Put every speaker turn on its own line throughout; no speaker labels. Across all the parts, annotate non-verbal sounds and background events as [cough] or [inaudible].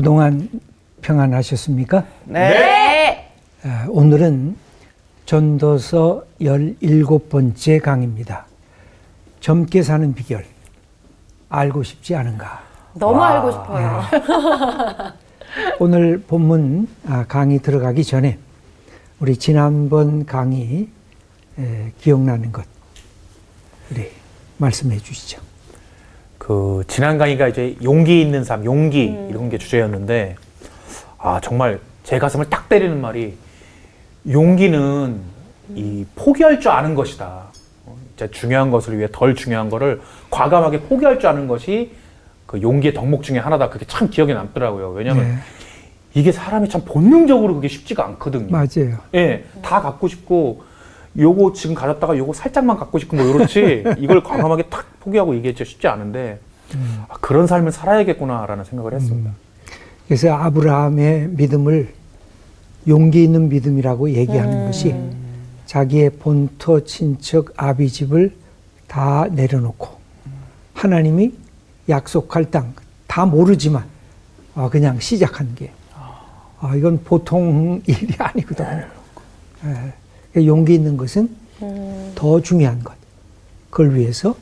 그동안 평안하셨습니까?
네.
아, 오늘은 전도서 17번째 강입니다. 젊게 사는 비결. 알고 싶지 않은가?
너무 알고 싶어요. [laughs]
오늘 본문 아, 강의 들어가기 전에 우리 지난번 강의 에, 기억나는 것 우리 말씀해 주시죠.
그 지난 강의가 이제 용기 있는 삶, 용기 이런 게 주제였는데 아 정말 제 가슴을 딱 때리는 말이 용기는 이 포기할 줄 아는 것이다. 어, 진짜 중요한 것을 위해 덜 중요한 거를 과감하게 포기할 줄 아는 것이 그 용기의 덕목 중에 하나다. 그게 참 기억에 남더라고요. 왜냐하면
네,
이게 사람이 참 본능적으로 그게 쉽지가 않거든요.
맞아요.
예, 다 갖고 싶고 요거 지금 가졌다가 요거 살짝만 갖고 싶고 뭐 이렇지? 이걸 과감하게 탁 포기하고 이게 진짜 쉽지 않은데 아, 그런 삶을 살아야겠구나라는 생각을 했습니다.
그래서 아브라함의 믿음을 용기 있는 믿음이라고 얘기하는 것이 자기의 본토 친척 아비 집을 다 내려놓고 하나님이 약속할 땅 다 모르지만 아, 그냥 시작한 게. 아, 이건 보통 [laughs] 일이 아니거든요. 예, 용기 있는 것은 더 중요한 것, 그걸 위해서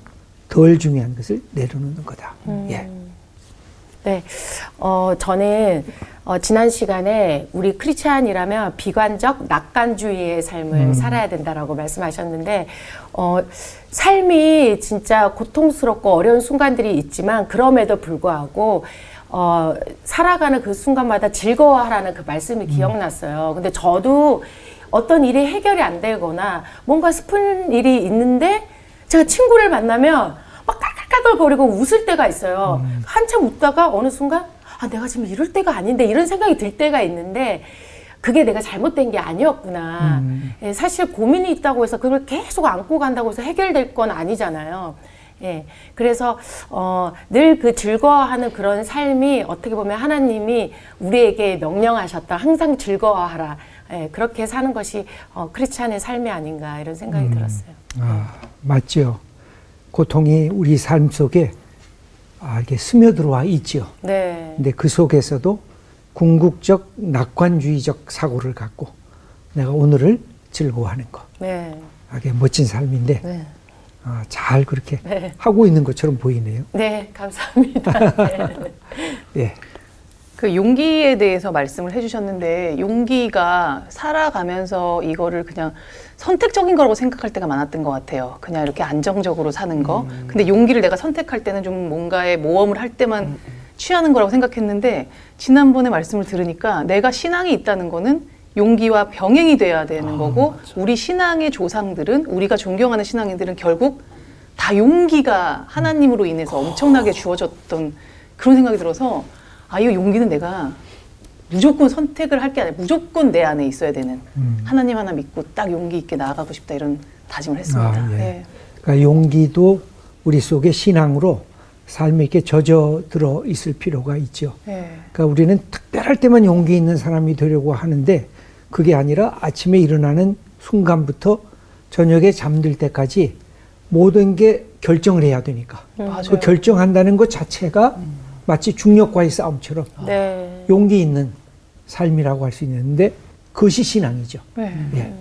덜 중요한 것을 내려놓는 거다. 예.
네. 어, 저는 어, 지난 시간에 우리 크리스찬이라면 비관적 낙관주의의 삶을 살아야 된다라고 말씀하셨는데 어, 삶이 진짜 고통스럽고 어려운 순간들이 있지만 그럼에도 불구하고 어, 살아가는 그 순간마다 즐거워하라는 그 말씀이 기억났어요. 근데 저도 어떤 일이 해결이 안 되거나 뭔가 슬픈 일이 있는데 제가 친구를 만나면 막 깔깔깔거리고 웃을 때가 있어요. 한참 웃다가 어느 순간 아 내가 지금 이럴 때가 아닌데 이런 생각이 들 때가 있는데 그게 내가 잘못된 게 아니었구나. 예, 사실 고민이 있다고 해서 그걸 계속 안고 간다고 해서 해결될 건 아니잖아요. 예, 그래서 어, 늘 그 즐거워하는 그런 삶이 어떻게 보면 하나님이 우리에게 명령하셨다. 항상 즐거워하라. 예, 그렇게 사는 것이 어, 크리스찬의 삶이 아닌가 이런 생각이 들었어요.
아, 맞죠. 고통이 우리 삶 속에 아, 이렇게 스며들어와 있죠.
네.
근데 그 속에서도 궁극적 낙관주의적 사고를 갖고 내가 오늘을 즐거워하는 거.
네.
아, 게 멋진 삶인데
네.
아, 잘 그렇게
네.
하고 있는 것처럼 보이네요.
네, 감사합니다. 네. [laughs]
예.
그 용기에 대해서 말씀을 해주셨는데 용기가 살아가면서 이거를 그냥 선택적인 거라고 생각할 때가 많았던 것 같아요. 그냥 이렇게 안정적으로 사는 거. 근데 용기를 내가 선택할 때는 좀 뭔가의 모험을 할 때만 취하는 거라고 생각했는데 지난번에 말씀을 들으니까 내가 신앙이 있다는 거는 용기와 병행이 돼야 되는 거고 우리 신앙의 조상들은 우리가 존경하는 신앙인들은 결국 다 용기가 하나님으로 인해서 엄청나게 주어졌던 그런 생각이 들어서 아, 이 용기는 내가 무조건 선택을 할 게 아니라 무조건 내 안에 있어야 되는 하나님 하나 믿고 딱 용기 있게 나아가고 싶다 이런 다짐을 했습니다.
아, 예.
네.
그러니까 용기도 우리 속에 신앙으로 삶에 이렇게 젖어 들어 있을 필요가 있죠.
네.
그러니까 우리는 특별할 때만 용기 있는 사람이 되려고 하는데 그게 아니라 아침에 일어나는 순간부터 저녁에 잠들 때까지 모든 게 결정을 해야 되니까
맞아요.
그 결정한다는 것 자체가 마치 중력과의 싸움처럼
네.
용기 있는 삶이라고 할 수 있는데 그것이 신앙이죠.
네.
예.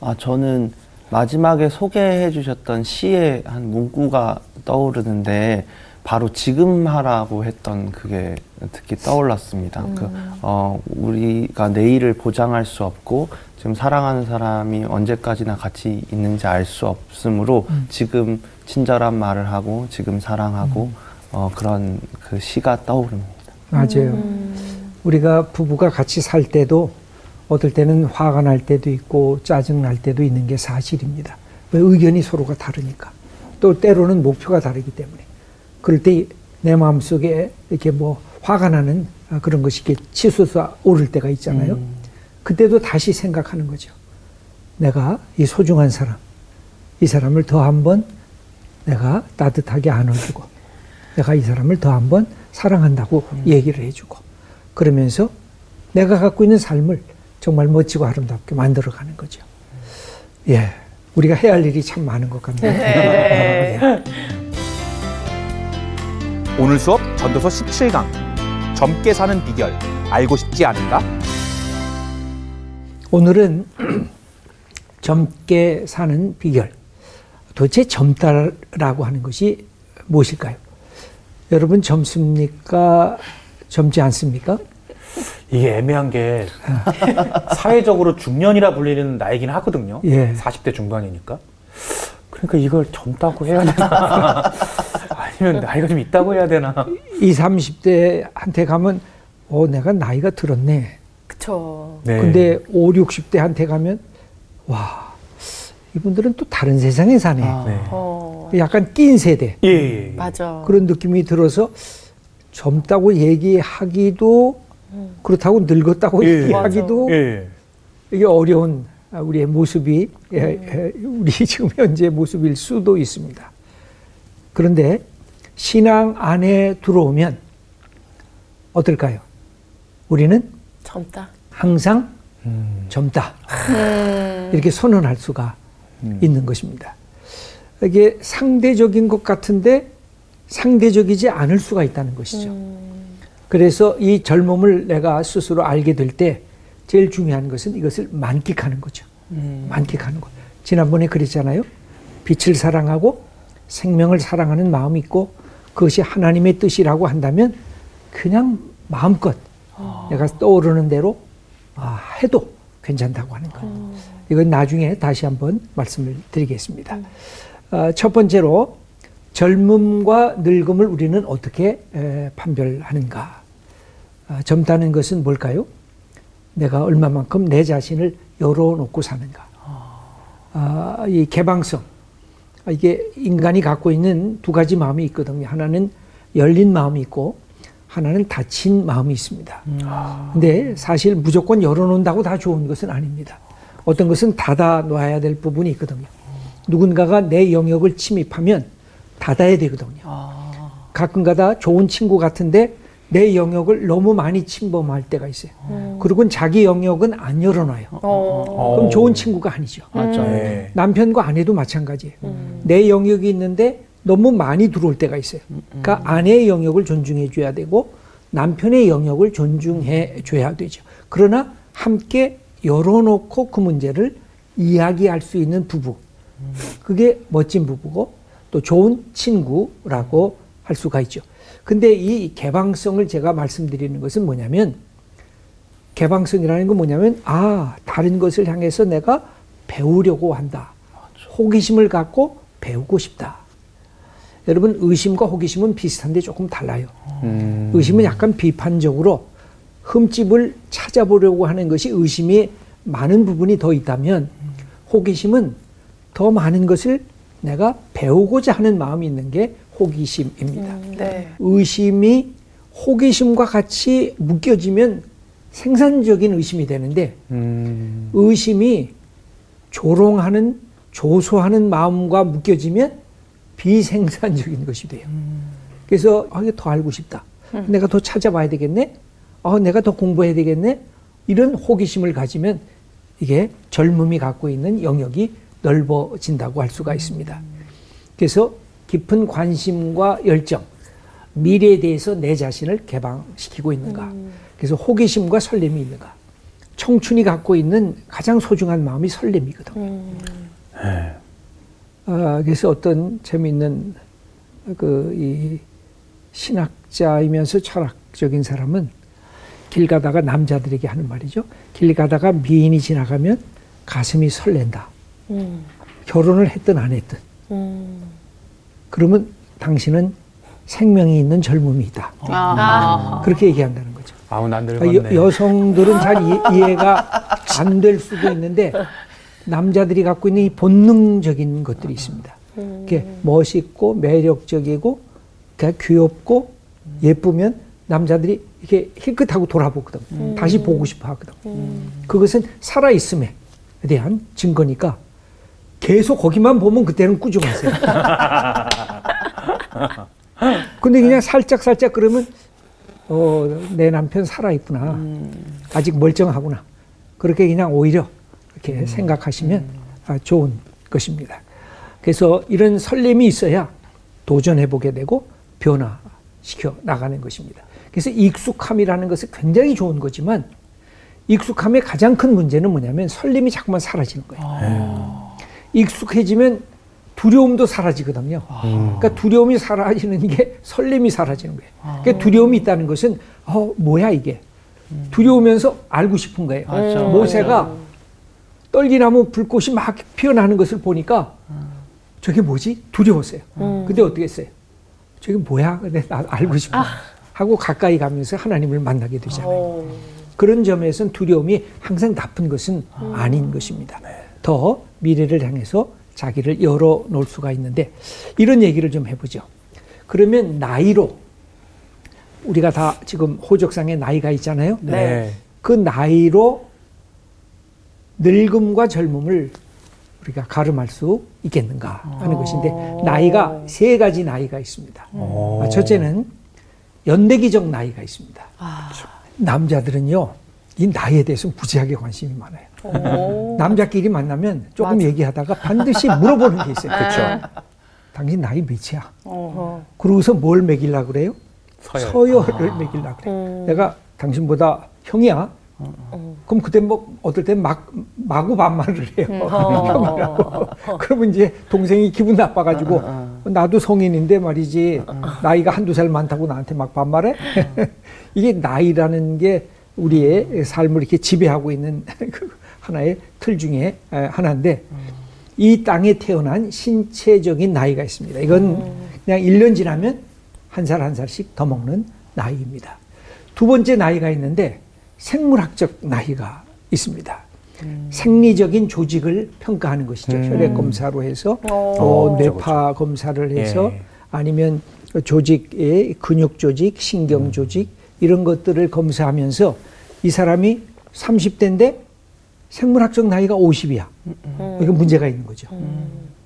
아, 저는 마지막에 소개해 주셨던 시의 한 문구가 떠오르는데 바로 지금 하라고 했던 그게 특히 떠올랐습니다. 그, 어, 우리가 내일을 보장할 수 없고 지금 사랑하는 사람이 언제까지나 같이 있는지 알 수 없으므로 지금 친절한 말을 하고 지금 사랑하고 어, 그런 그 시가 떠오릅니다.
맞아요. 우리가 부부가 같이 살 때도 어떨 때는 화가 날 때도 있고 짜증 날 때도 있는 게 사실입니다. 왜 의견이 서로가 다르니까. 또 때로는 목표가 다르기 때문에. 그럴 때 내 마음속에 이렇게 뭐 화가 나는 아, 그런 것이 이렇게 치솟아 오를 때가 있잖아요. 그때도 다시 생각하는 거죠. 내가 이 소중한 사람, 이 사람을 더 한번 내가 따뜻하게 안아주고, 내가 이 사람을 더 한번 사랑한다고 얘기를 해주고, 그러면서 내가 갖고 있는 삶을 정말 멋지고 아름답게 만들어가는 거죠. 예. 우리가 해야 할 일이 참 많은 것 같네요. [laughs] 예.
오늘 수업 전도서 17강 젊게 사는 비결 알고 싶지 않은가?
오늘은 [clears throat] 젊게 사는 비결. 도대체 젊다라고 하는 것이 무엇일까요? 여러분 젊습니까? 젊지 않습니까?
이게 애매한 게 사회적으로 중년이라 불리는 나이긴 하거든요.
예.
40대 중반이니까. 그러니까 이걸 젊다고 해야 되나? [laughs] 아니면 나이가 좀 있다고 해야 되나?
20, 30대한테 가면 어 내가 나이가 들었네.
그쵸.
네.
근데 5, 60대한테 가면 와 이분들은 또 다른 세상에 사네.
아.
네.
어,
약간 낀 세대
예, 예, 예.
맞아.
그런 느낌이 들어서 젊다고 얘기하기도 그렇다고 늙었다고
예.
얘기하기도
예.
이게 어려운 우리의 모습이 예, 예, 우리 [laughs] 지금 현재 모습일 수도 있습니다. 그런데 신앙 안에 들어오면 어떨까요? 우리는
젊다.
항상
음.
젊다.
음.
이렇게 선언할 수가
음.
있는 것입니다. 이게 상대적인 것 같은데 상대적이지 않을 수가 있다는 것이죠. 그래서 이 젊음을 내가 스스로 알게 될 때 제일 중요한 것은 이것을 만끽하는 거죠. 만끽하는 것. 지난번에 그랬잖아요. 빛을 사랑하고 생명을 사랑하는 마음이 있고 그것이 하나님의 뜻이라고 한다면 그냥 마음껏 내가 떠오르는 대로 아, 해도 괜찮다고 하는 것. 이건 나중에 다시 한번 말씀을 드리겠습니다. 어, 첫 번째로 젊음과 늙음을 우리는 어떻게 에, 판별하는가? 아, 젊다는 것은 뭘까요? 내가 얼마만큼 내 자신을 열어놓고 사는가? 아, 이 개방성. 아, 이게 인간이 갖고 있는 두 가지 마음이 있거든요. 하나는 열린 마음이 있고 하나는 닫힌 마음이 있습니다. 근데 사실 무조건 열어놓는다고 다 좋은 것은 아닙니다. 어떤 것은 닫아 놔야 될 부분이 있거든요. 누군가가 내 영역을 침입하면 닫아야 되거든요. 가끔가다 좋은 친구 같은데 내 영역을 너무 많이 침범할 때가 있어요. 그리고 자기 영역은 안 열어놔요.
어.
그럼 좋은 친구가 아니죠.
맞아요.
네.
남편과 아내도 마찬가지예요. 내 영역이 있는데 너무 많이 들어올 때가 있어요. 그러니까 아내의 영역을 존중해 줘야 되고 남편의 영역을 존중해 줘야 되죠. 그러나 함께 열어놓고 그 문제를 이야기할 수 있는 부부. 그게 멋진 부부고 또 좋은 친구라고 할 수가 있죠. 근데 이 개방성을 제가 말씀드리는 것은 뭐냐면 개방성이라는 건 뭐냐면 아 다른 것을 향해서 내가 배우려고 한다. 호기심을 갖고 배우고 싶다. 여러분 의심과 호기심은 비슷한데 조금 달라요.
음.
의심은 약간 비판적으로 흠집을 찾아보려고 하는 것이 의심이 많은 부분이 더 있다면 호기심은 더 많은 것을 내가 배우고자 하는 마음이 있는 게 호기심입니다.
네.
의심이 호기심과 같이 묶여지면 생산적인 의심이 되는데
음.
의심이 조롱하는 조소하는 마음과 묶여지면 비생산적인 것이 돼요. 그래서 아, 이게 더 알고 싶다. 내가 더 찾아봐야 되겠네. 아, 내가 더 공부해야 되겠네. 이런 호기심을 가지면 이게 젊음이 갖고 있는 영역이 넓어진다고 할 수가 있습니다. 그래서 깊은 관심과 열정, 미래에 대해서 내 자신을 개방시키고 있는가. 그래서 호기심과 설렘이 있는가. 청춘이 갖고 있는 가장 소중한 마음이 설렘이거든. 아, 그래서 어떤 재미있는 그 이 신학자이면서 철학적인 사람은 길 가다가 남자들에게 하는 말이죠. 길 가다가 미인이 지나가면 가슴이 설렌다.
음.
결혼을 했든 안 했든.
음.
그러면 당신은 생명이 있는 젊음이다.
아.
그렇게 얘기한다는 거죠.
아우 난
그러니까
늙었네.
여, 여성들은 잘 이, 해가 안 될 수도 있는데 남자들이 갖고 있는 이 본능적인 것들이 있습니다. 이렇게 멋있고 매력적이고 그러니까 귀엽고 예쁘면 남자들이 이렇게 힐끗하고 돌아보거든. 다시 보고 싶어 하거든. 그것은 살아있음에 대한 증거니까 계속 거기만 보면 그때는 꾸중하세요. [laughs] 근데 그냥 살짝 살짝 그러면 어, 내 남편 살아있구나. 아직 멀쩡하구나. 그렇게 그냥 오히려 이렇게 생각하시면 아, 좋은 것입니다. 그래서 이런 설렘이 있어야 도전해보게 되고 시켜 나가는 것입니다. 그래서 익숙함이라는 것은 굉장히 좋은 거지만 익숙함의 가장 큰 문제는 뭐냐면 설렘이 자꾸만 사라지는 거예요. 익숙해지면 두려움도 사라지거든요. 그러니까 두려움이 사라지는 게 설렘이 사라지는 거예요. 그러니까 두려움이 있다는 것은 어 뭐야 이게 두려우면서 알고 싶은 거예요.
맞아,
모세가 떨기나무 불꽃이 막 피어나는 것을 보니까 저게 뭐지 두려웠어요. 근데 어떻게 했어요? 저게 뭐야? 근데 나 알고 싶어. 하고 가까이 가면서 하나님을 만나게 되잖아요.
오.
그런 점에서는 두려움이 항상 나쁜 것은 아닌 것입니다. 더 미래를 향해서 자기를 열어 놓을 수가 있는데 이런 얘기를 좀 해보죠. 그러면 나이로 우리가 다 지금 호적상에 나이가 있잖아요.
네.
그 나이로 늙음과 젊음을 우리가 가름할 수 있겠는가 하는 것인데 나이가 세 가지 나이가 있습니다.
오.
아, 첫째는 연대기적 나이가 있습니다. 남자들은요, 이 나이에 대해서 무지하게 관심이 많아요.
오.
남자끼리 만나면 조금
맞아.
얘기하다가 반드시 물어보는 게 있어요. [laughs]
그렇죠.
당신 나이 몇이야?
어.
그러고서 뭘 먹이려고 그래요?
서열.
서열을 먹이려고 그래요.
음.
내가 당신보다 형이야. 그럼 그때 뭐 어떨 땐막 마구 반말을 해요. [laughs]
어.
그러면 이제 동생이 기분 나빠가지고 나도 성인인데 말이지 나이가 한두 살 많다고 나한테 막 반말해? [laughs] 이게 나이라는 게 우리의 삶을 이렇게 지배하고 있는 그 하나의 틀 중에 에, 하나인데 이 땅에 태어난 신체적인 나이가 있습니다. 이건 그냥 1년 지나면 한 살 한 살씩 더 먹는 나이입니다. 두 번째 나이가 있는데 생물학적 나이가 있습니다. 생리적인 조직을 평가하는 것이죠. 혈액 검사로 해서
어.
어,
그렇죠,
뇌파 검사를 해서
예.
아니면 조직의 근육 조직, 신경 조직 이런 것들을 검사하면서 이 사람이 30대인데 생물학적 나이가 50이야. 이거 문제가 있는 거죠.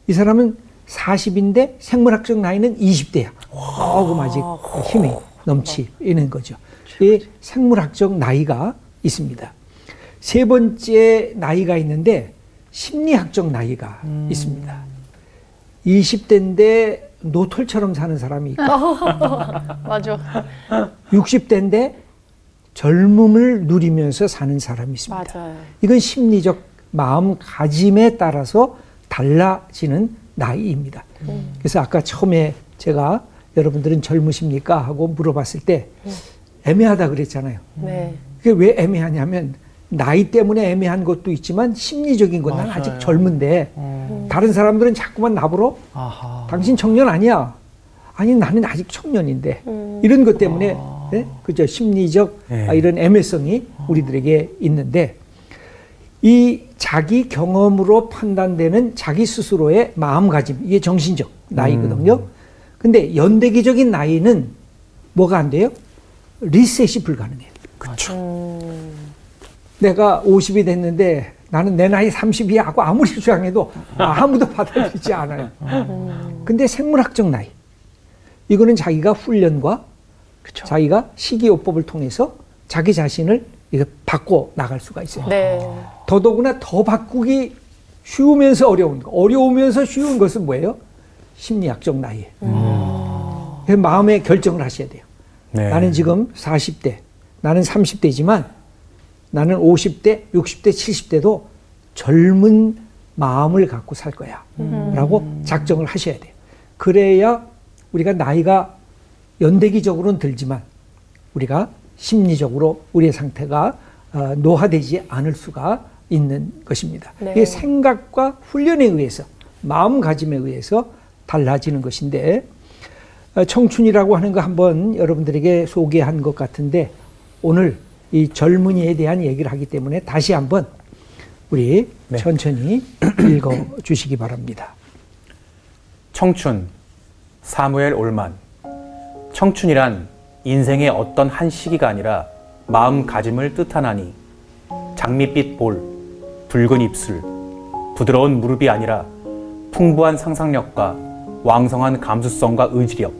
이 사람은 40인데 생물학적 나이는 20대야. 조금 아직 힘이 넘치는 거죠. 이 생물학적 나이가 있습니다. 세 번째 나이가 있는데 심리학적 나이가 있습니다. 20대인데 노털처럼 사는 사람이 있고 [laughs]
맞아.
60대인데 젊음을 누리면서 사는 사람이 있습니다.
맞아요.
이건 심리적 마음가짐에 따라서 달라지는 나이입니다. 그래서 아까 처음에 제가 여러분들은 젊으십니까? 하고 물어봤을 때 애매하다 그랬잖아요.
네.
그게 왜 애매하냐면 나이 때문에 애매한 것도 있지만 심리적인 건 난. 아직 젊은데 다른 사람들은 자꾸만 나보러
아하.
당신 청년 아니야. 아니 나는 아직 청년인데
음.
이런 것 때문에 네? 그죠 심리적
네.
아, 이런 애매성이 우리들에게 있는데 이 자기 경험으로 판단되는 자기 스스로의 마음가짐 이게 정신적 나이거든요. 근데 연대기적인 나이는 뭐가 안 돼요? 리셋이 불가능해요.
음.
내가 50이 됐는데 나는 내 나이 30이야 하고 아무리 주장해도 아무도 받아들이지 않아요. 근데 생물학적 나이. 이거는 자기가 훈련과
그쵸.
자기가 식이요법을 통해서 자기 자신을 이렇게 바꿔 나갈 수가 있어요.
네.
더더구나 더 바꾸기 쉬우면서 어려운 거. 어려우면서 쉬운 것은 뭐예요? 심리학적 나이에. 그 마음의 결정을 하셔야 돼요.
네.
나는 지금 40대, 나는 30대지만 나는 50대, 60대, 70대도 젊은 마음을 갖고 살 거야. 라고 작정을 하셔야 돼요. 그래야 우리가 나이가 연대기적으로는 들지만 우리가 심리적으로 우리의 상태가 어, 노화되지 않을 수가 있는 것입니다.
네.
이게 생각과 훈련에 의해서 마음가짐에 의해서 달라지는 것인데 어, 청춘이라고 하는 거 한번 여러분들에게 소개한 것 같은데 오늘 이 젊은이에 대한 얘기를 하기 때문에 다시 한번 우리
네.
천천히 [clears throat] 읽어 주시기 바랍니다.
청춘 사무엘 올만 청춘이란 인생의 어떤 한 시기가 아니라 마음가짐을 뜻하나니 장밋빛 볼, 붉은 입술, 부드러운 무릎이 아니라 풍부한 상상력과 왕성한 감수성과 의지력,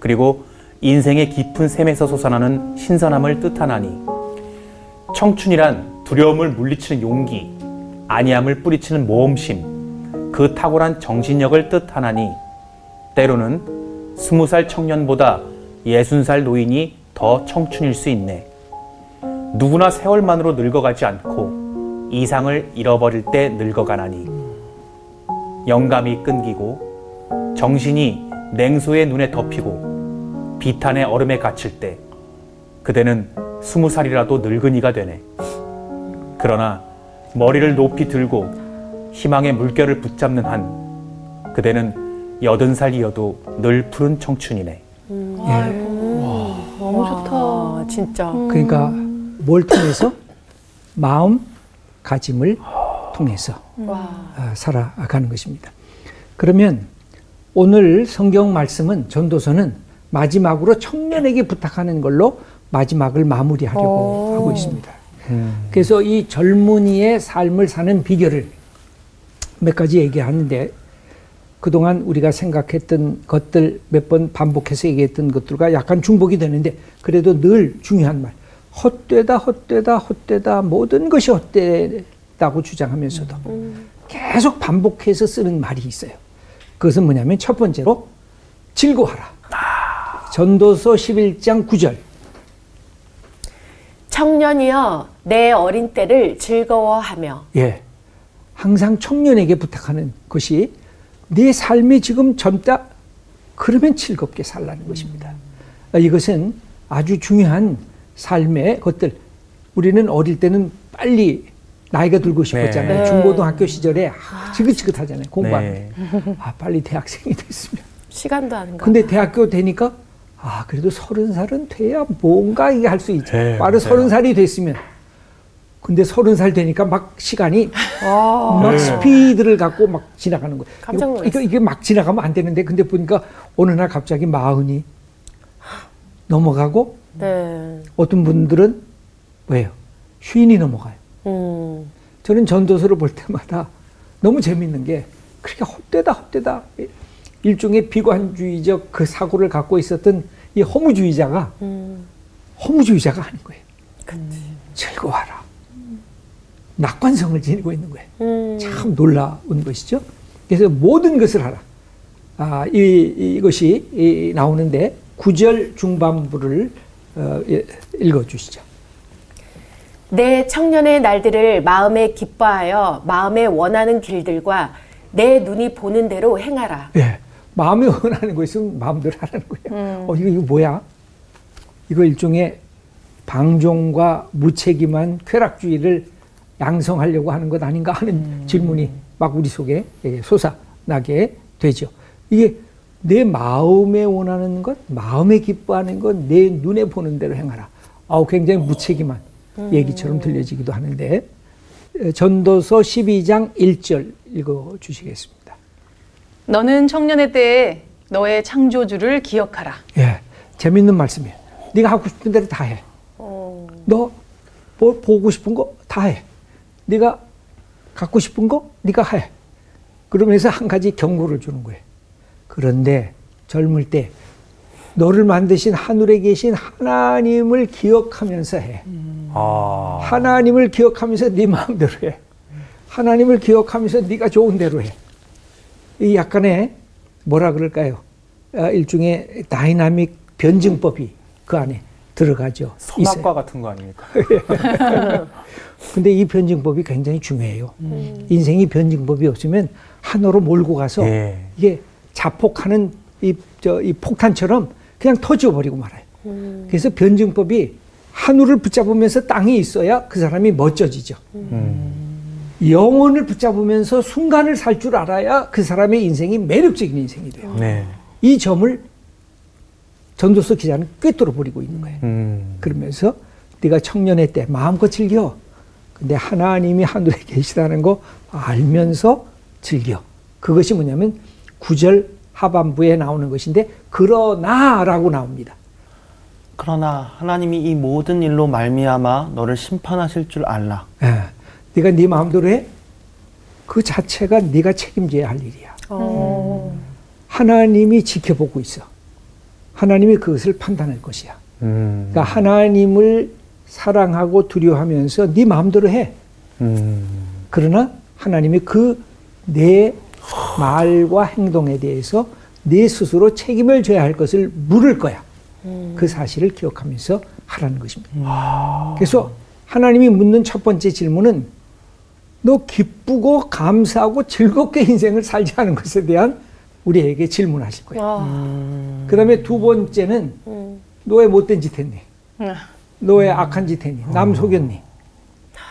그리고 인생의 깊은 샘에서 솟아나는 신선함을 뜻하나니 청춘이란 두려움을 물리치는 용기, 안이함을 뿌리치는 모험심, 그 탁월한 정신력을 뜻하나니 때로는 스무 살 청년보다 예순 살 노인이 더 청춘일 수 있네. 누구나 세월만으로 늙어가지 않고 이상을 잃어버릴 때 늙어가나니 영감이 끊기고 정신이 냉소의 눈에 덮이고 비탄의 얼음에 갇힐 때 그대는 스무 살이라도 늙은이가 되네. 그러나 머리를 높이 들고 희망의 물결을 붙잡는 한 그대는 여든 살이어도 늘 푸른 청춘이네.
너무 좋다.
아, 진짜.
그러니까 뭘 통해서 마음 가짐을 통해서
와.
아, 살아가는 것입니다. 그러면 오늘 성경 말씀은 전도서는 마지막으로 청년에게 부탁하는 걸로 마지막을 마무리하려고
오.
하고 있습니다. 그래서 이 젊은이의 삶을 사는 비결을 몇 가지 얘기하는데 그동안 우리가 생각했던 것들 몇 번 반복해서 얘기했던 것들과 약간 중복이 되는데 그래도 늘 중요한 말 헛되다 헛되다 헛되다 모든 것이 헛되다고 주장하면서도 계속 반복해서 쓰는 말이 있어요. 그것은 뭐냐면 첫 번째로 즐거워하라. 전도서 11장 9절.
청년이여 내 어린 때를 즐거워하며
예. 항상 청년에게 부탁하는 것이 내 삶이 지금 젊다 그러면 즐겁게 살라는 것입니다. 아, 이것은 아주 중요한 삶의 것들. 우리는 어릴 때는 빨리 나이가 들고 싶었잖아요.
네.
중고등학교 시절에 아, 지긋지긋하잖아요. 공부하는데.
네.
아, 빨리 대학생이 됐으면.
시간도 하는 거.
근데 대학교 되니까 아, 그래도 서른 살은 돼야 뭔가 이게 할 수 있지.
네,
바로. 서른 살이 됐으면. 근데 서른 살 되니까 막 시간이 막
네.
스피드를 갖고 막 지나가는 거예요.
깜짝
이거,
놀랐어요.
이거 이게 막 지나가면 안 되는데 근데 보니까 어느 날 갑자기 마흔이 넘어가고
네.
어떤 분들은 왜요? 쉰이 넘어가요.
음.
저는 전도서를 볼 때마다 너무 재밌는 게 그렇게 헛되다 헛되다 일종의 비관주의적 그 사고를 갖고 있었던 이 허무주의자가
음.
허무주의자가 아닌 거예요.
그치.
즐거워하라. 낙관성을 지니고 있는 거예요.
음.
참 놀라운 것이죠. 그래서 모든 것을 하라. 아, 이, 이것이 이, 나오는데 구절 중반부를 어, 예, 읽어주시죠.
내 청년의 날들을 마음에 기뻐하여 마음에 원하는 길들과 내 눈이 보는 대로 행하라.
예. 마음이 원하는 거 있으면 마음대로 하라는 거예요. 어, 이거, 이거 뭐야? 이거 일종의 방종과 무책임한 쾌락주의를 양성하려고 하는 것 아닌가 하는 질문이 막 우리 속에 예, 솟아나게 되죠. 이게 내 마음에 원하는 것, 마음에 기뻐하는 것, 내 눈에 보는 대로 행하라. 아우, 굉장히 무책임한 얘기처럼 들려지기도 하는데, 에, 전도서 12장 1절 읽어 주시겠습니다.
너는 청년의 때에 너의 창조주를 기억하라.
예, 재밌는 말씀이에요. 네가 하고 싶은 대로 다 해.
어.
너 뭐 보고 싶은 거 다 해. 네가 갖고 싶은 거 네가 해. 그러면서 한 가지 경고를 주는 거예요. 그런데 젊을 때 너를 만드신 하늘에 계신 하나님을 기억하면서 해.
아.
하나님을 기억하면서 네 마음대로 해. 하나님을 기억하면서 네가 좋은 대로 해. 이 약간의 뭐라 그럴까요? 아, 일종의 다이나믹 변증법이 그 안에 들어가죠. 있어요.
선악과 같은 거 아닙니까? [laughs]
근데 이 변증법이 굉장히 중요해요. 인생이 변증법이 없으면 하나로 몰고 가서
예.
이게 자폭하는 이, 저, 이 폭탄처럼 그냥 터져버리고 말아요. 그래서 변증법이 하늘을 붙잡으면서 땅에 있어야 그 사람이 멋져지죠. 영혼을 붙잡으면서 순간을 살 줄 알아야 그 사람의 인생이 매력적인 인생이 돼요.
네.
이 점을 전도서 기자는 꿰뚫어 버리고 있는 거예요.
음.
그러면서 네가 청년의 때 마음껏 즐겨. 근데 하나님이 하늘에 계시다는 거 알면서 즐겨. 그것이 뭐냐면 구절 하반부에 나오는 것인데 그러나라고 나옵니다.
그러나 하나님이 이 모든 일로 말미암아 너를 심판하실 줄 알라.
예. 네가 네 마음대로 해. 그 자체가 네가 책임져야 할 일이야.
어.
하나님이 지켜보고 있어. 하나님이 그것을 판단할 것이야.
음.
그러니까 하나님을 사랑하고 두려워하면서 네 마음대로 해.
음.
그러나 하나님이 그 내 말과 행동에 대해서 네 스스로 책임을 져야 할 것을 물을 거야. 그 사실을 기억하면서 하라는 것입니다. 그래서 하나님이 묻는 첫 번째 질문은 너 기쁘고 감사하고 즐겁게 인생을 살지 않은 것에 대한 우리에게 질문하실 거예요.
아,
그 다음에 두 번째는
음.
너왜 못된 짓 했니?
음.
너왜 악한 짓 했니? 남 속였니?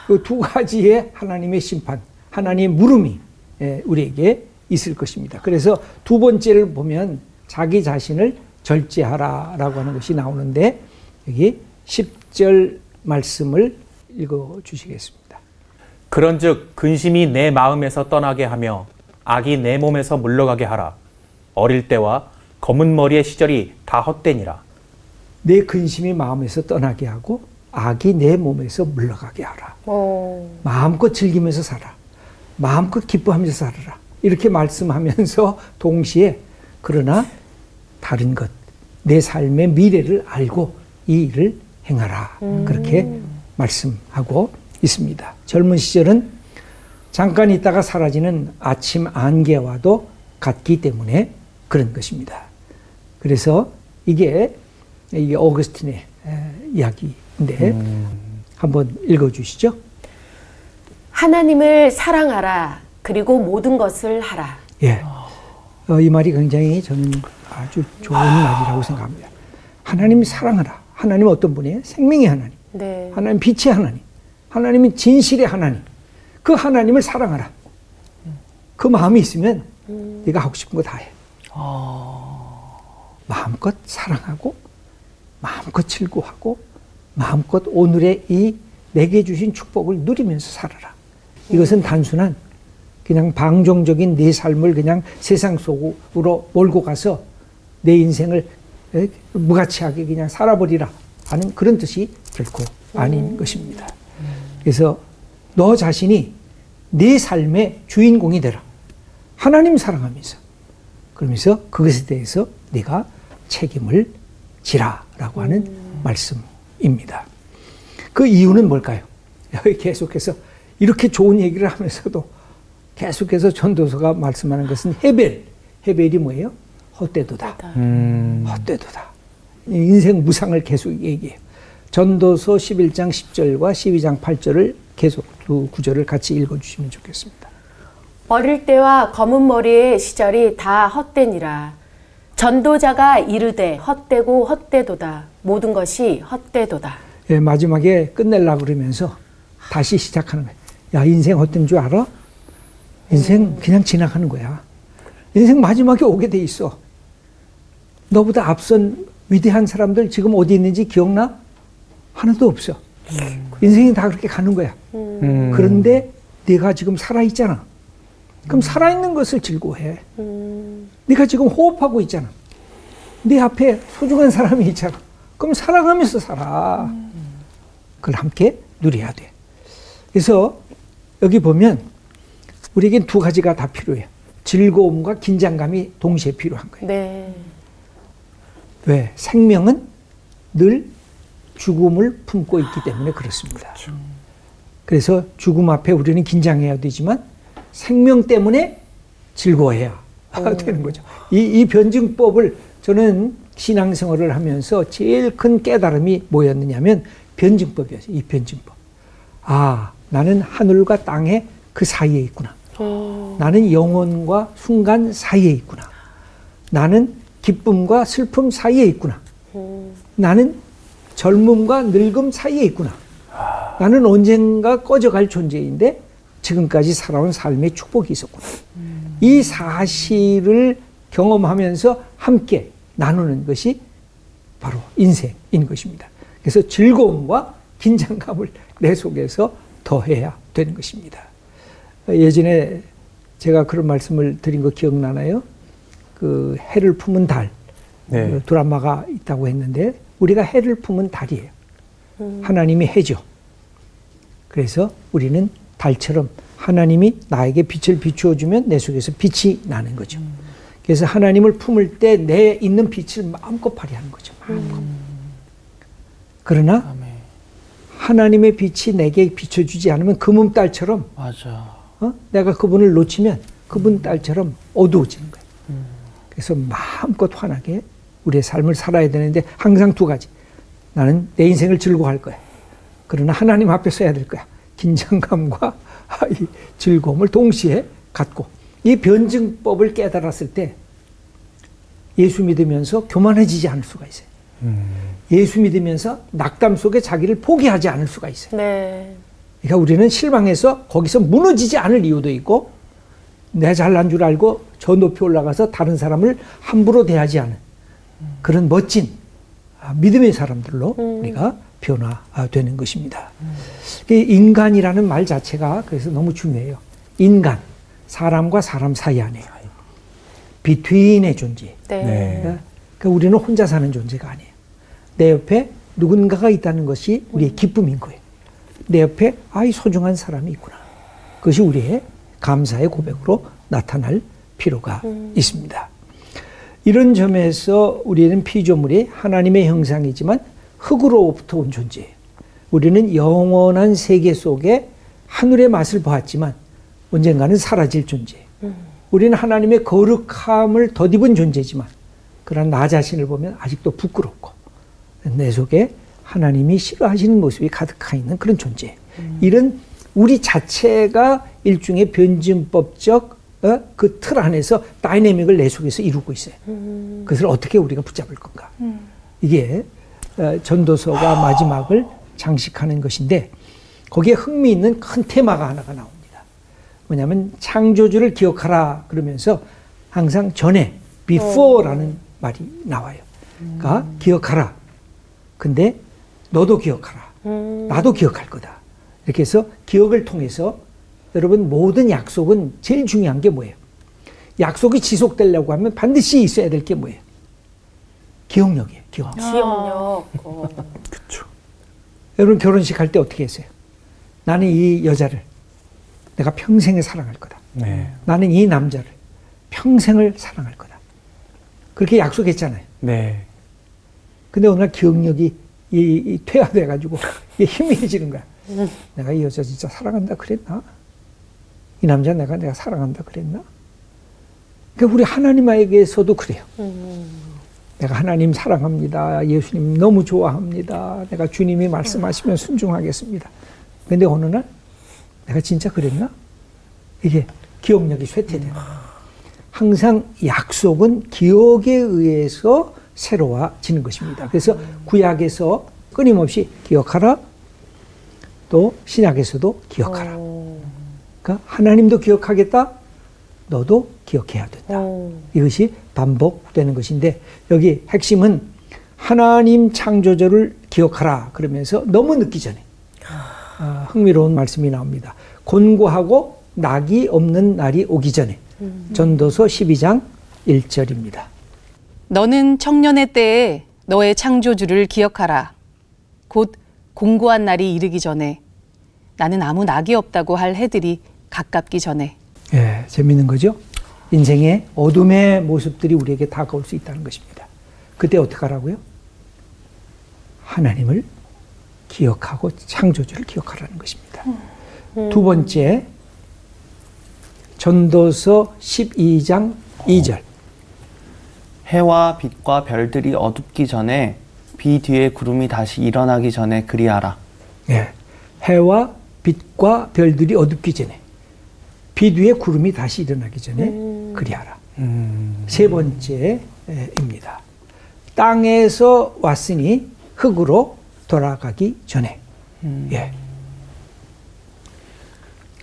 그 두 가지의 하나님의 심판, 하나님의 물음이 예, 우리에게 있을 것입니다. 그래서 두 번째를 보면 자기 자신을 절제하라라고 하는 것이 나오는데 여기 10절 말씀을 읽어 주시겠습니다.
그런즉 근심이 내 마음에서 떠나게 하며 악이 내 몸에서 물러가게 하라. 어릴 때와 검은 머리의 시절이 다 헛되니라.
내 근심이 마음에서 떠나게 하고 악이 내 몸에서 물러가게 하라.
어,
마음껏 즐기면서 살아. 마음껏 기뻐하면서 살아라. 이렇게 말씀하면서 [laughs] 동시에 그러나 다른 것, 내 삶의 미래를 알고 이 일을 행하라. 그렇게 말씀하고 있습니다. 젊은 시절은 잠깐 있다가 사라지는 아침 안개와도 같기 때문에 그런 것입니다. 그래서 이게 이게 오거스틴의 에, 이야기인데 한번 읽어 주시죠.
하나님을 사랑하라. 그리고 모든 것을 하라.
예. 어, 이 말이 굉장히 저는 아주 좋은 말이라고 생각합니다. 하나님 사랑하라. 하나님 어떤 분이에요? 생명의 하나님.
네.
하나님 빛의 하나님. 하나님은 진실의 하나님. 그 하나님을 사랑하라. 그 마음이 있으면 네가 하고 싶은 거 다 해. 마음껏 사랑하고 마음껏 즐거워하고 마음껏 오늘의 이 내게 주신 축복을 누리면서 살아라. 이것은 단순한 그냥 방종적인 내 삶을 그냥 세상 속으로 몰고 가서 내 인생을 에, 무가치하게 그냥 살아버리라 하는 그런 뜻이 결코 아닌 것입니다. 그래서 너 자신이 내 삶의 주인공이 되라. 하나님 사랑하면서 그러면서 그것에 대해서 네가 책임을 지라라고 하는 말씀입니다. 그 이유는 뭘까요? [laughs] 여기 계속해서 이렇게 좋은 얘기를 하면서도 계속해서 전도서가 말씀하는 것은 헤벨. 헤벨이 뭐예요? 헛되도다.
음.
헛되도다. 인생 무상을 계속 얘기해요. 전도서 11장 10절과 12장 8절을 계속 두 구절을 같이 읽어주시면 좋겠습니다.
어릴 때와 검은 머리의 시절이 다 헛되니라. 전도자가 이르되 헛되고 헛되도다. 모든 것이 헛되도다.
예, 마지막에 끝내려고 그러면서 다시 시작하는 거예요. 야, 인생 헛된 줄 알아? 인생 그냥 지나가는 거야. 인생 마지막에 오게 돼 있어. 너보다 앞선 위대한 사람들 지금 어디 있는지 기억나? 하나도 없어. 인생이 다 그렇게 가는 거야.
음.
그런데 네가 지금 살아있잖아. 그럼 살아있는 것을 즐거워해. 네가 지금 호흡하고 있잖아. 네 앞에 소중한 사람이 있잖아. 그럼 살아가면서 살아. 그걸 함께 누려야 돼. 그래서 여기 보면 우리에겐 두 가지가 다 필요해요. 즐거움과 긴장감이 동시에 필요한 거예요.
네.
왜? 생명은 늘 죽음을 품고 있기 때문에 그렇습니다. 그래서 죽음 앞에 우리는 긴장해야 되지만 생명 때문에 즐거워해야 [laughs] 되는 거죠. 이, 이 변증법을 저는 신앙생활을 하면서 제일 큰 깨달음이 뭐였느냐면 변증법이었어요. 이 변증법. 아, 나는 하늘과 땅의 그 사이에 있구나. 나는 영혼과 순간 사이에 있구나. 나는 기쁨과 슬픔 사이에 있구나. 나는 젊음과 늙음 사이에 있구나. 나는 언젠가 꺼져갈 존재인데 지금까지 살아온 삶의 축복이 있었구나. 이 사실을 경험하면서 함께 나누는 것이 바로 인생인 것입니다. 그래서 즐거움과 긴장감을 내 속에서 더해야 되는 것입니다. 예전에 제가 그런 말씀을 드린 거 기억나나요? 그 해를 품은 달
네.
그 드라마가 있다고 했는데 우리가 해를 품은 달이에요. 하나님이 해죠. 그래서 우리는 달처럼 하나님이 나에게 빛을 비추어 주면 내 속에서 빛이 나는 거죠. 그래서 하나님을 품을 때 내 있는 빛을 마음껏 발휘하는 거죠. 마음껏. 그러나
아멘.
하나님의 빛이 내게 비춰주지 않으면 금음달처럼
맞아.
어? 내가 그분을 놓치면 그분 딸처럼 어두워지는 거예요. 그래서 마음껏 환하게 우리의 삶을 살아야 되는데 항상 두 가지. 나는 내 인생을 즐거워할 거야. 그러나 하나님 앞에 서야 될 거야. 긴장감과 [laughs] 이 즐거움을 동시에 갖고 이 변증법을 깨달았을 때 예수 믿으면서 교만해지지 않을 수가 있어요. 예수 믿으면서 낙담 속에 자기를 포기하지 않을 수가 있어요.
네.
그러니까 우리는 실망해서 거기서 무너지지 않을 이유도 있고 내 잘난 줄 알고 저 높이 올라가서 다른 사람을 함부로 대하지 않은 그런 멋진 아, 믿음의 사람들로 우리가 변화되는 것입니다. 이 인간이라는 말 자체가 그래서 너무 중요해요. 인간, 사람과 사람 사이 안에 비트윈의 존재.
네.
네.
그러니까 우리는 혼자 사는 존재가 아니에요. 내 옆에 누군가가 있다는 것이 우리의 기쁨인 거예요. 내 옆에 아이 소중한 사람이 있구나. 그것이 우리의 감사의 고백으로 나타날 필요가 있습니다. 이런 점에서 우리는 피조물이 하나님의 형상이지만 흙으로부터 온 존재예요. 우리는 영원한 세계 속에 하늘의 맛을 보았지만 언젠가는 사라질 존재예요. 우리는 하나님의 거룩함을 덧입은 존재지만 그러나 나 자신을 보면 아직도 부끄럽고 내 속에 하나님이 싫어하시는 모습이 가득하 있는 그런 존재. 이런 우리 자체가 일종의 변증법적 어? 그틀 안에서 다이내믹을 내 속에서 이루고 있어요. 그것을 어떻게 우리가 붙잡을 건가? 이게 어, 전도서가 마지막을 장식하는 것인데 거기에 흥미있는 큰 테마가 하나가 나옵니다. 뭐냐면 창조주를 기억하라 그러면서 항상 전에 before라는 말이 나와요. 그러니까 기억하라. 근데 너도 기억하라. 나도 기억할 거다. 이렇게 해서 기억을 통해서 여러분 모든 약속은 제일 중요한 게 뭐예요? 약속이 지속되려고 하면 반드시 있어야 될 게 뭐예요? 기억력이에요. 기억.
기억력. 어.
그렇죠.
여러분 결혼식 할 때 어떻게 했어요? 나는 이 여자를 내가 평생에 사랑할 거다.
네.
나는 이 남자를 평생을 사랑할 거다. 그렇게 약속했잖아요.
네.
근데 어느 날 기억력이 이, 이 퇴화돼가지고 이게 희미해지는 거야. 내가 이 여자 진짜 사랑한다 그랬나? 이 남자 내가 내가 사랑한다 그랬나? 그러니까 우리 하나님에게서도 그래요. 내가 하나님 사랑합니다. 예수님 너무 좋아합니다. 내가 주님이 말씀하시면 순종하겠습니다. 근데 어느 날 내가 진짜 그랬나? 이게 기억력이 쇠퇴돼요. 항상 약속은 기억에 의해서 새로워지는 것입니다. 그래서 구약에서 끊임없이 기억하라. 또 신약에서도 기억하라. 그러니까 하나님도 기억하겠다. 너도 기억해야 된다. 이것이 반복되는 것인데 여기 핵심은 하나님 창조주를 기억하라 그러면서 너무 늦기 전에 아, 흥미로운 말씀이 나옵니다. 곤고하고 낙이 없는 날이 오기 전에 전도서 12장 1절입니다.
너는 청년의 때에 너의 창조주를 기억하라. 곧 공고한 날이 이르기 전에 나는 아무 낙이 없다고 할 해들이 가깝기 전에
예, 재밌는 거죠? 인생의 어둠의 모습들이 우리에게 다가올 수 있다는 것입니다. 그때 어떻게 하라고요? 하나님을 기억하고 창조주를 기억하라는 것입니다. 두 번째, 전도서 12장 2절.
해와 빛과 별들이 어둡기 전에 비 뒤에 구름이 다시 일어나기 전에 그리하라.
예, 해와 빛과 별들이 어둡기 전에 비 뒤에 구름이 다시 일어나기 전에 그리하라. 세 번째입니다. 땅에서 왔으니 흙으로 돌아가기 전에. 예.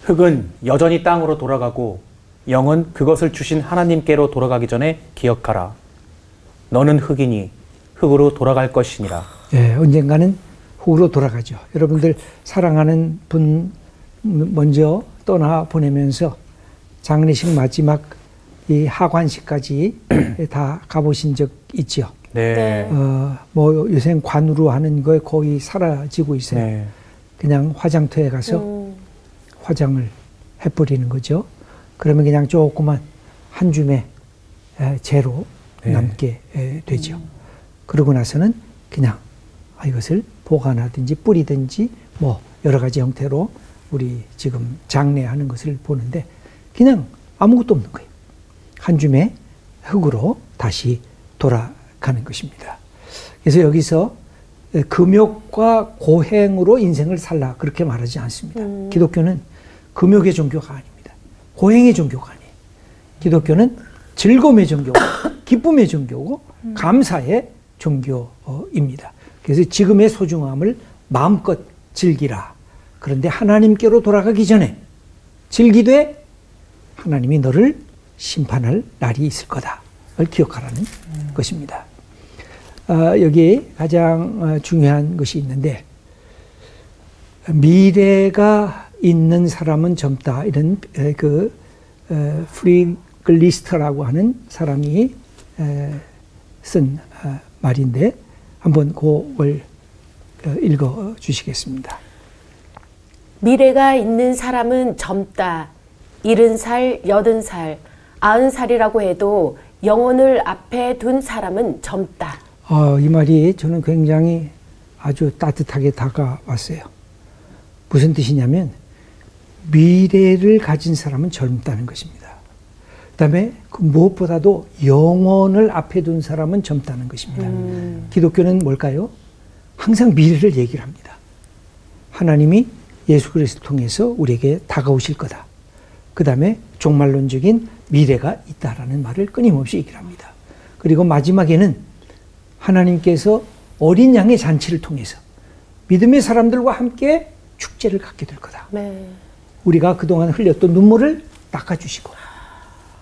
흙은 여전히 땅으로 돌아가고 영은 그것을 주신 하나님께로 돌아가기 전에 기억하라. 너는 흙이니 흙으로 돌아갈 것이니라.
예, 언젠가는 흙으로 돌아가죠. 여러분들 사랑하는 분 먼저 떠나 보내면서 장례식 마지막 이 하관식까지 [clears throat] 다 가보신 적 있죠.
네.
네.
어, 뭐 요새 관으로 하는 거에 거의 사라지고 있어요.
네.
그냥 화장터에 가서
음.
화장을 해버리는 거죠. 그러면 그냥 조그만 한 줌의 에, 재로
네.
남게 에, 되죠. 그러고 나서는 그냥 아, 이것을 보관하든지 뿌리든지 뭐 여러 가지 형태로 우리 지금 장례하는 것을 보는데 그냥 아무것도 없는 거예요. 한 줌의 흙으로 다시 가는 것입니다. 그래서 여기서 금욕과 고행으로 인생을 살라 그렇게 말하지 않습니다. 기독교는 금욕의 종교가 아닙니다. 고행의 종교가 아니에요. 기독교는 즐거움의 종교고 [coughs] 기쁨의 종교고 감사의 종교입니다. 그래서 지금의 소중함을 마음껏 즐기라. 그런데 하나님께로 돌아가기 전에 즐기되 하나님이 너를 심판할 날이 있을 거다를 기억하라는 것입니다. 아, 여기 가장 어, 중요한 것이 있는데 미래가 있는 사람은 젊다 이런 에, 그 에, 프리글리스트라고 하는 사람이 에, 쓴 아, 말인데 한번 그걸 어, 읽어 주시겠습니다.
미래가 있는 사람은 젊다. 일흔 살, 여든 살, 아흔 살이라고 해도 영혼을 앞에 둔 사람은 젊다.
어, 이 말이 저는 굉장히 아주 따뜻하게 다가왔어요. 무슨 뜻이냐면 미래를 가진 사람은 젊다는 것입니다. 그다음에 그 무엇보다도 영혼을 앞에 둔 사람은 젊다는 것입니다. 기독교는 뭘까요? 항상 미래를 얘기를 합니다. 하나님이 예수 그리스도 통해서 우리에게 다가오실 거다. 그 다음에 종말론적인 미래가 있다라는 말을 끊임없이 얘기를 합니다. 그리고 마지막에는 하나님께서 어린 양의 잔치를 통해서 믿음의 사람들과 함께 축제를 갖게 될 거다.
네.
우리가 그동안 흘렸던 눈물을 닦아주시고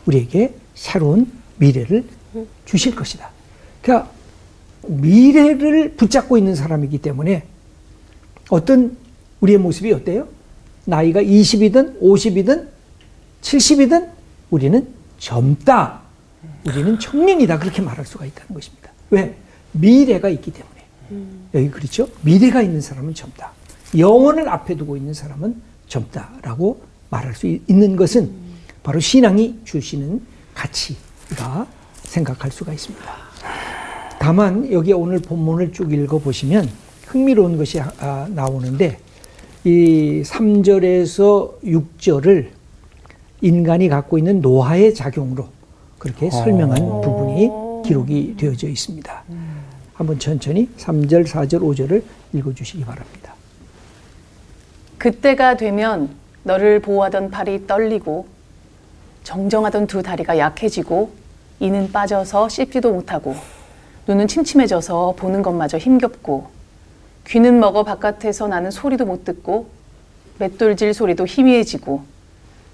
우리에게 새로운 미래를 주실 것이다. 그러니까 미래를 붙잡고 있는 사람이기 때문에 어떤 우리의 모습이 어때요? 나이가 20이든 50이든 70이든 우리는 젊다. 우리는 청년이다. 그렇게 말할 수가 있다는 것입니다. 왜? 미래가 있기 때문에. 여기 그렇죠? 미래가 있는 사람은 젊다. 영혼을 앞에 두고 있는 사람은 젊다라고 말할 수 있는 것은 바로 신앙이 주시는 가치가 생각할 수가 있습니다. 다만 여기 오늘 본문을 쭉 읽어 보시면 흥미로운 것이 아, 나오는데 이 3절에서 6절을 인간이 갖고 있는 노화의 작용으로 그렇게 설명한 부분이 기록이 되어져 있습니다. 한번 천천히 3절, 4절, 5절을 읽어 주시기 바랍니다.
그때가 되면 너를 보호하던 팔이 떨리고 정정하던 두 다리가 약해지고 이는 빠져서 씹지도 못하고 눈은 침침해져서 보는 것마저 힘겹고 귀는 먹어 바깥에서 나는 소리도 못 듣고 맷돌질 소리도 희미해지고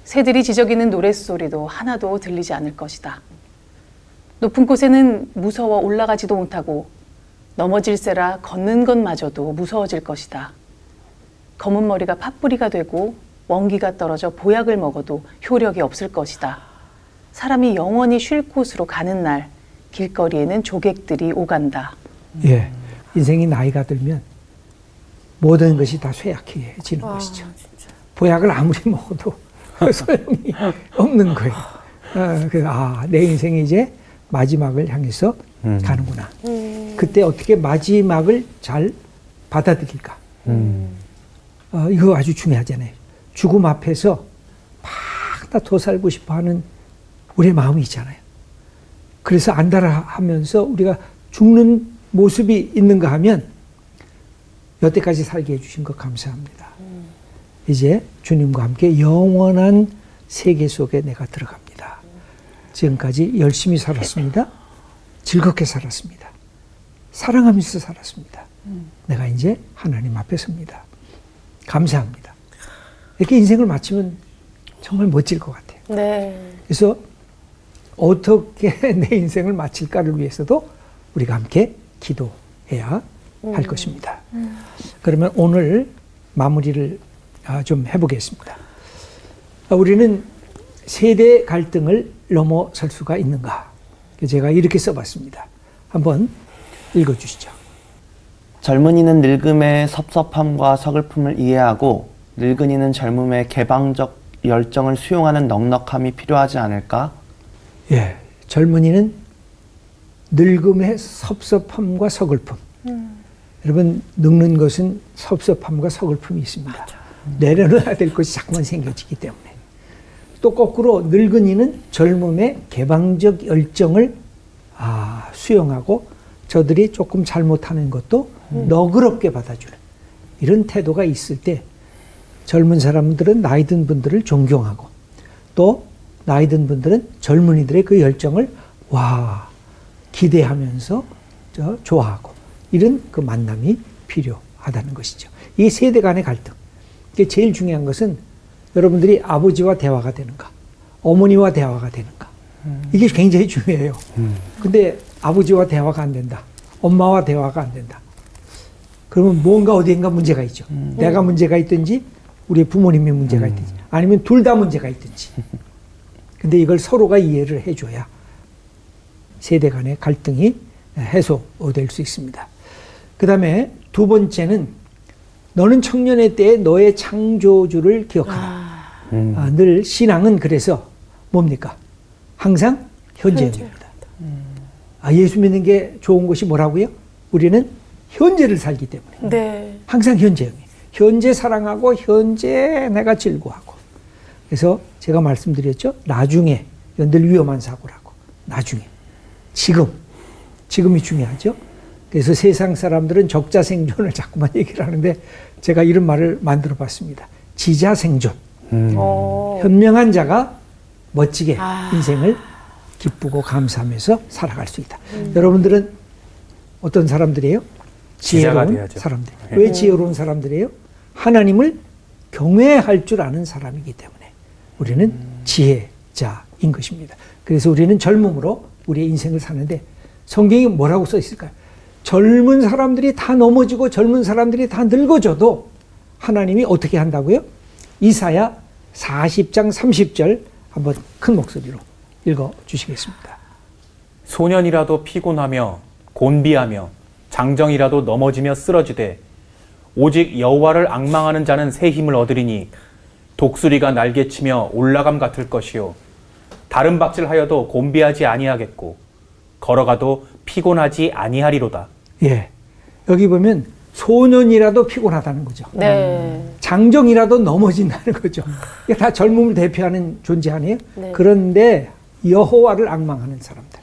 새들이 지저귀는 노랫소리도 하나도 들리지 않을 것이다. 높은 곳에는 무서워 올라가지도 못하고 넘어질세라 걷는 것마저도 무서워질 것이다. 검은 머리가 팥뿌리가 되고 원기가 떨어져 보약을 먹어도 효력이 없을 것이다. 사람이 영원히 쉴 곳으로 가는 날 길거리에는 조객들이 오간다.
예. 인생이 나이가 들면 모든 것이 다 쇠약해지는
와,
것이죠.
진짜.
보약을 아무리 먹어도 [laughs] 소용이 없는 거예요. 어, 그, 아, 내 인생이 이제 마지막을 향해서
음.
가는구나.
음.
그때 어떻게 마지막을 잘 받아들일까?
음.
어, 이거 아주 중요하잖아요. 죽음 앞에서 막나더 살고 싶어 하는 우리의 마음이 있잖아요. 그래서 안달아 하면서 우리가 죽는 모습이 있는가 하면 여태까지 살게 해주신 것 감사합니다. 이제 주님과 함께 영원한 세계 속에 내가 들어갑니다. 지금까지 열심히 살았습니다. 즐겁게 살았습니다. 사랑하면서 살았습니다. 내가 이제 하나님 앞에 섭니다. 감사합니다. 이렇게 인생을 마치면 정말 멋질 것 같아요.
네.
그래서 어떻게 [laughs] 내 인생을 마칠까를 위해서도 우리가 함께 기도해야 할 것입니다. 그러면 오늘 마무리를 아, 좀 해보겠습니다. 아, 우리는 세대 갈등을 넘어설 수가 있는가? 제가 이렇게 써봤습니다. 한번 읽어주시죠.
젊은이는 늙음의 섭섭함과 서글픔을 이해하고 늙은이는 젊음의 개방적 열정을 수용하는 넉넉함이 필요하지 않을까?
예, 젊은이는 늙음의 섭섭함과 서글픔. 여러분 늙는 것은 섭섭함과 서글픔이 있습니다. 내려놔야 될 것이 자꾸만 생겨지기 때문에. 또 거꾸로 늙은이는 젊음의 개방적 열정을 아, 수용하고 저들이 조금 잘못하는 것도 너그럽게 받아주는 이런 태도가 있을 때 젊은 사람들은 나이 든 분들을 존경하고 또 나이 든 분들은 젊은이들의 그 열정을 와 기대하면서 저 좋아하고 이런 그 만남이 필요하다는 것이죠. 이 세대 간의 갈등. 이게 제일 중요한 것은 여러분들이 아버지와 대화가 되는가, 어머니와 대화가 되는가. 이게 굉장히 중요해요. 근데 아버지와 대화가 안 된다. 엄마와 대화가 안 된다. 그러면 뭔가 어디인가 문제가 있죠. 내가 문제가 있든지 우리 부모님이 문제가 있든지 아니면 둘 다 문제가 있든지. 근데 이걸 서로가 이해를 해줘야 세대 간의 갈등이 해소될 수 있습니다. 그 다음에 두 번째는 너는 청년의 때에 너의 창조주를 기억하라.
음.
아, 늘 신앙은 그래서 뭡니까? 항상 현재입니다. 아, 예수 믿는 게 좋은 것이 뭐라고요? 우리는 현재를 살기 때문에
네.
항상 현재입니다. 현재 사랑하고 현재 내가 즐거워하고 그래서 제가 말씀드렸죠. 나중에 늘 위험한 사고라고. 나중에 지금 지금이 중요하죠. 그래서 세상 사람들은 적자 생존을 [laughs] 자꾸만 얘기를 하는데 제가 이런 말을 만들어 봤습니다. 지자 생존.
음.
어.
현명한 자가 멋지게
아.
인생을 기쁘고 감사하면서 살아갈 수 있다. 여러분들은 어떤 사람들이에요? 지혜로운. 사람들.
네.
왜 지혜로운 사람들이에요? 하나님을 경외할 줄 아는 사람이기 때문에 우리는 지혜자인 것입니다. 그래서 우리는 젊음으로 우리의 인생을 사는데 성경이 뭐라고 써 있을까요? 젊은 사람들이 다 넘어지고 젊은 사람들이 다 늙어져도 하나님이 어떻게 한다고요? 이사야 40장 30절 한번 큰 목소리로 읽어 주시겠습니다.
소년이라도 피곤하며 곤비하며 장정이라도 넘어지며 쓰러지되 오직 여호와를 앙망하는 자는 새 힘을 얻으리니 독수리가 날개치며 올라감 같을 것이요 다른 박질하여도 곤비하지 아니하겠고 걸어가도 피곤하지 아니하리로다.
예. 여기 보면 소년이라도 피곤하다는 거죠.
네.
장정이라도 넘어진다는 거죠. 이게 다 젊음을 대표하는 존재 아니에요?
네.
그런데 여호와를 악망하는 사람들.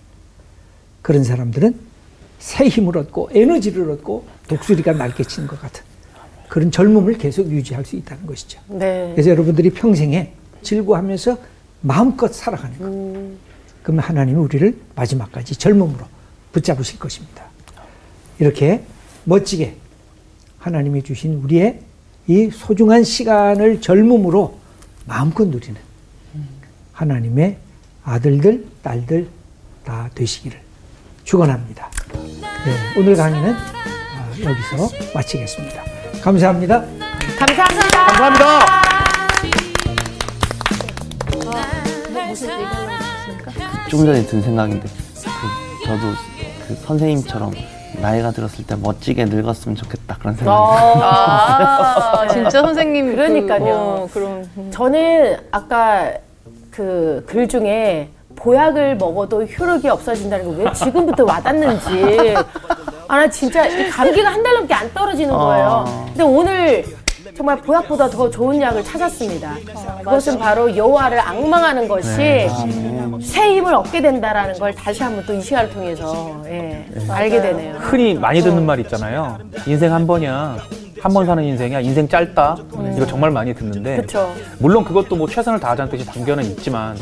그런 사람들은 새 힘을 얻고 에너지를 얻고 독수리가 날개 치는 것 같은 그런 젊음을 계속 유지할 수 있다는 것이죠.
네.
그래서 여러분들이 평생에 즐거워하면서 마음껏 살아가는 것.
음.
그러면 하나님이 우리를 마지막까지 젊음으로 붙잡으실 것입니다. 이렇게 멋지게 하나님이 주신 우리의 이 소중한 시간을 젊음으로 마음껏 누리는 하나님의 아들들, 딸들 다 되시기를 축원합니다. 네, 오늘 강의는 아, 여기서 마치겠습니다. 감사합니다.
감사합니다.
감사합니다.
조금 전에 든 생각인데 그 저도 그 선생님처럼 나이가 들었을 때 멋지게 늙었으면 좋겠다 그런 생각.
아, 진짜 선생님.
그러니까요.
그, 어, 그런.
저는 아까 그 글 중에 보약을 먹어도 효력이 없어진다는 거왜 지금부터 와닿는지. 아, 나 진짜 이 감기가 한 달 넘게 안 떨어지는 거예요. 근데 오늘 정말 보약보다 더 좋은 약을 찾았습니다. 그것은 바로 여호와를 악망하는 것이 새 힘을 얻게 된다라는 걸 다시 한번 또 이 시간을 통해서 예, 알게 되네요.
흔히 많이 듣는 말 있잖아요. 인생 한 번이야. 한번 사는 인생이야. 인생 짧다. 이거 정말 많이 듣는데.
그렇죠.
물론 그것도 뭐 최선을 다하자는 뜻이 담겨는 있지만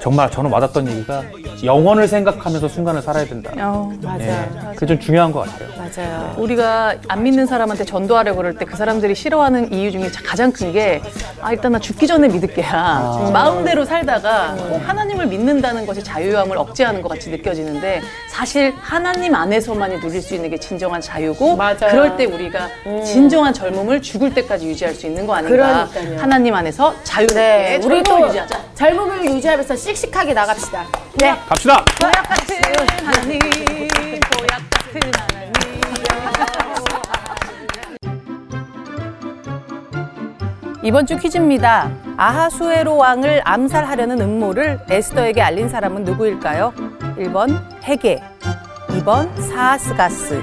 정말 저는 와닿던 얘기가 영원을 생각하면서 순간을 살아야 된다.
어.
맞아요.
예, 그게 좀 중요한 것 같아요.
맞아요.
우리가 안 믿는 사람한테 전도하려고 그럴 때 그 사람들이 싫어하는 이유 중에 가장 큰 게 아, 일단 나 죽기 전에 믿을게야. 마음대로 살다가 꼭 하나님을 믿는다는 것이 자유함을 억제하는 것 같이 느껴지는데 사실 하나님 안에서만이 누릴 수 있는 게 진정한 자유고
맞아요.
그럴 때 우리가 진정한 젊음을 죽을 때까지 유지할 수 있는 거 아닌가.
그러니까요.
하나님 안에서 자유롭게
네, 우리
젊음을
또
유지하자.
젊음을 유지하면서 씩씩하게 나갑시다. 네.
갑시다.
보약 같은 하나님, 보약 같은 하나님.
이번 주 퀴즈입니다. 아하수에로 왕을 암살하려는 음모를 에스더에게 알린 사람은 누구일까요? 1번 헤게, 2번 사하스가스,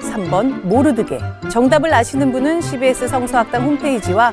3번 모르드게. 정답을 아시는 분은 CBS 성서학당 홈페이지와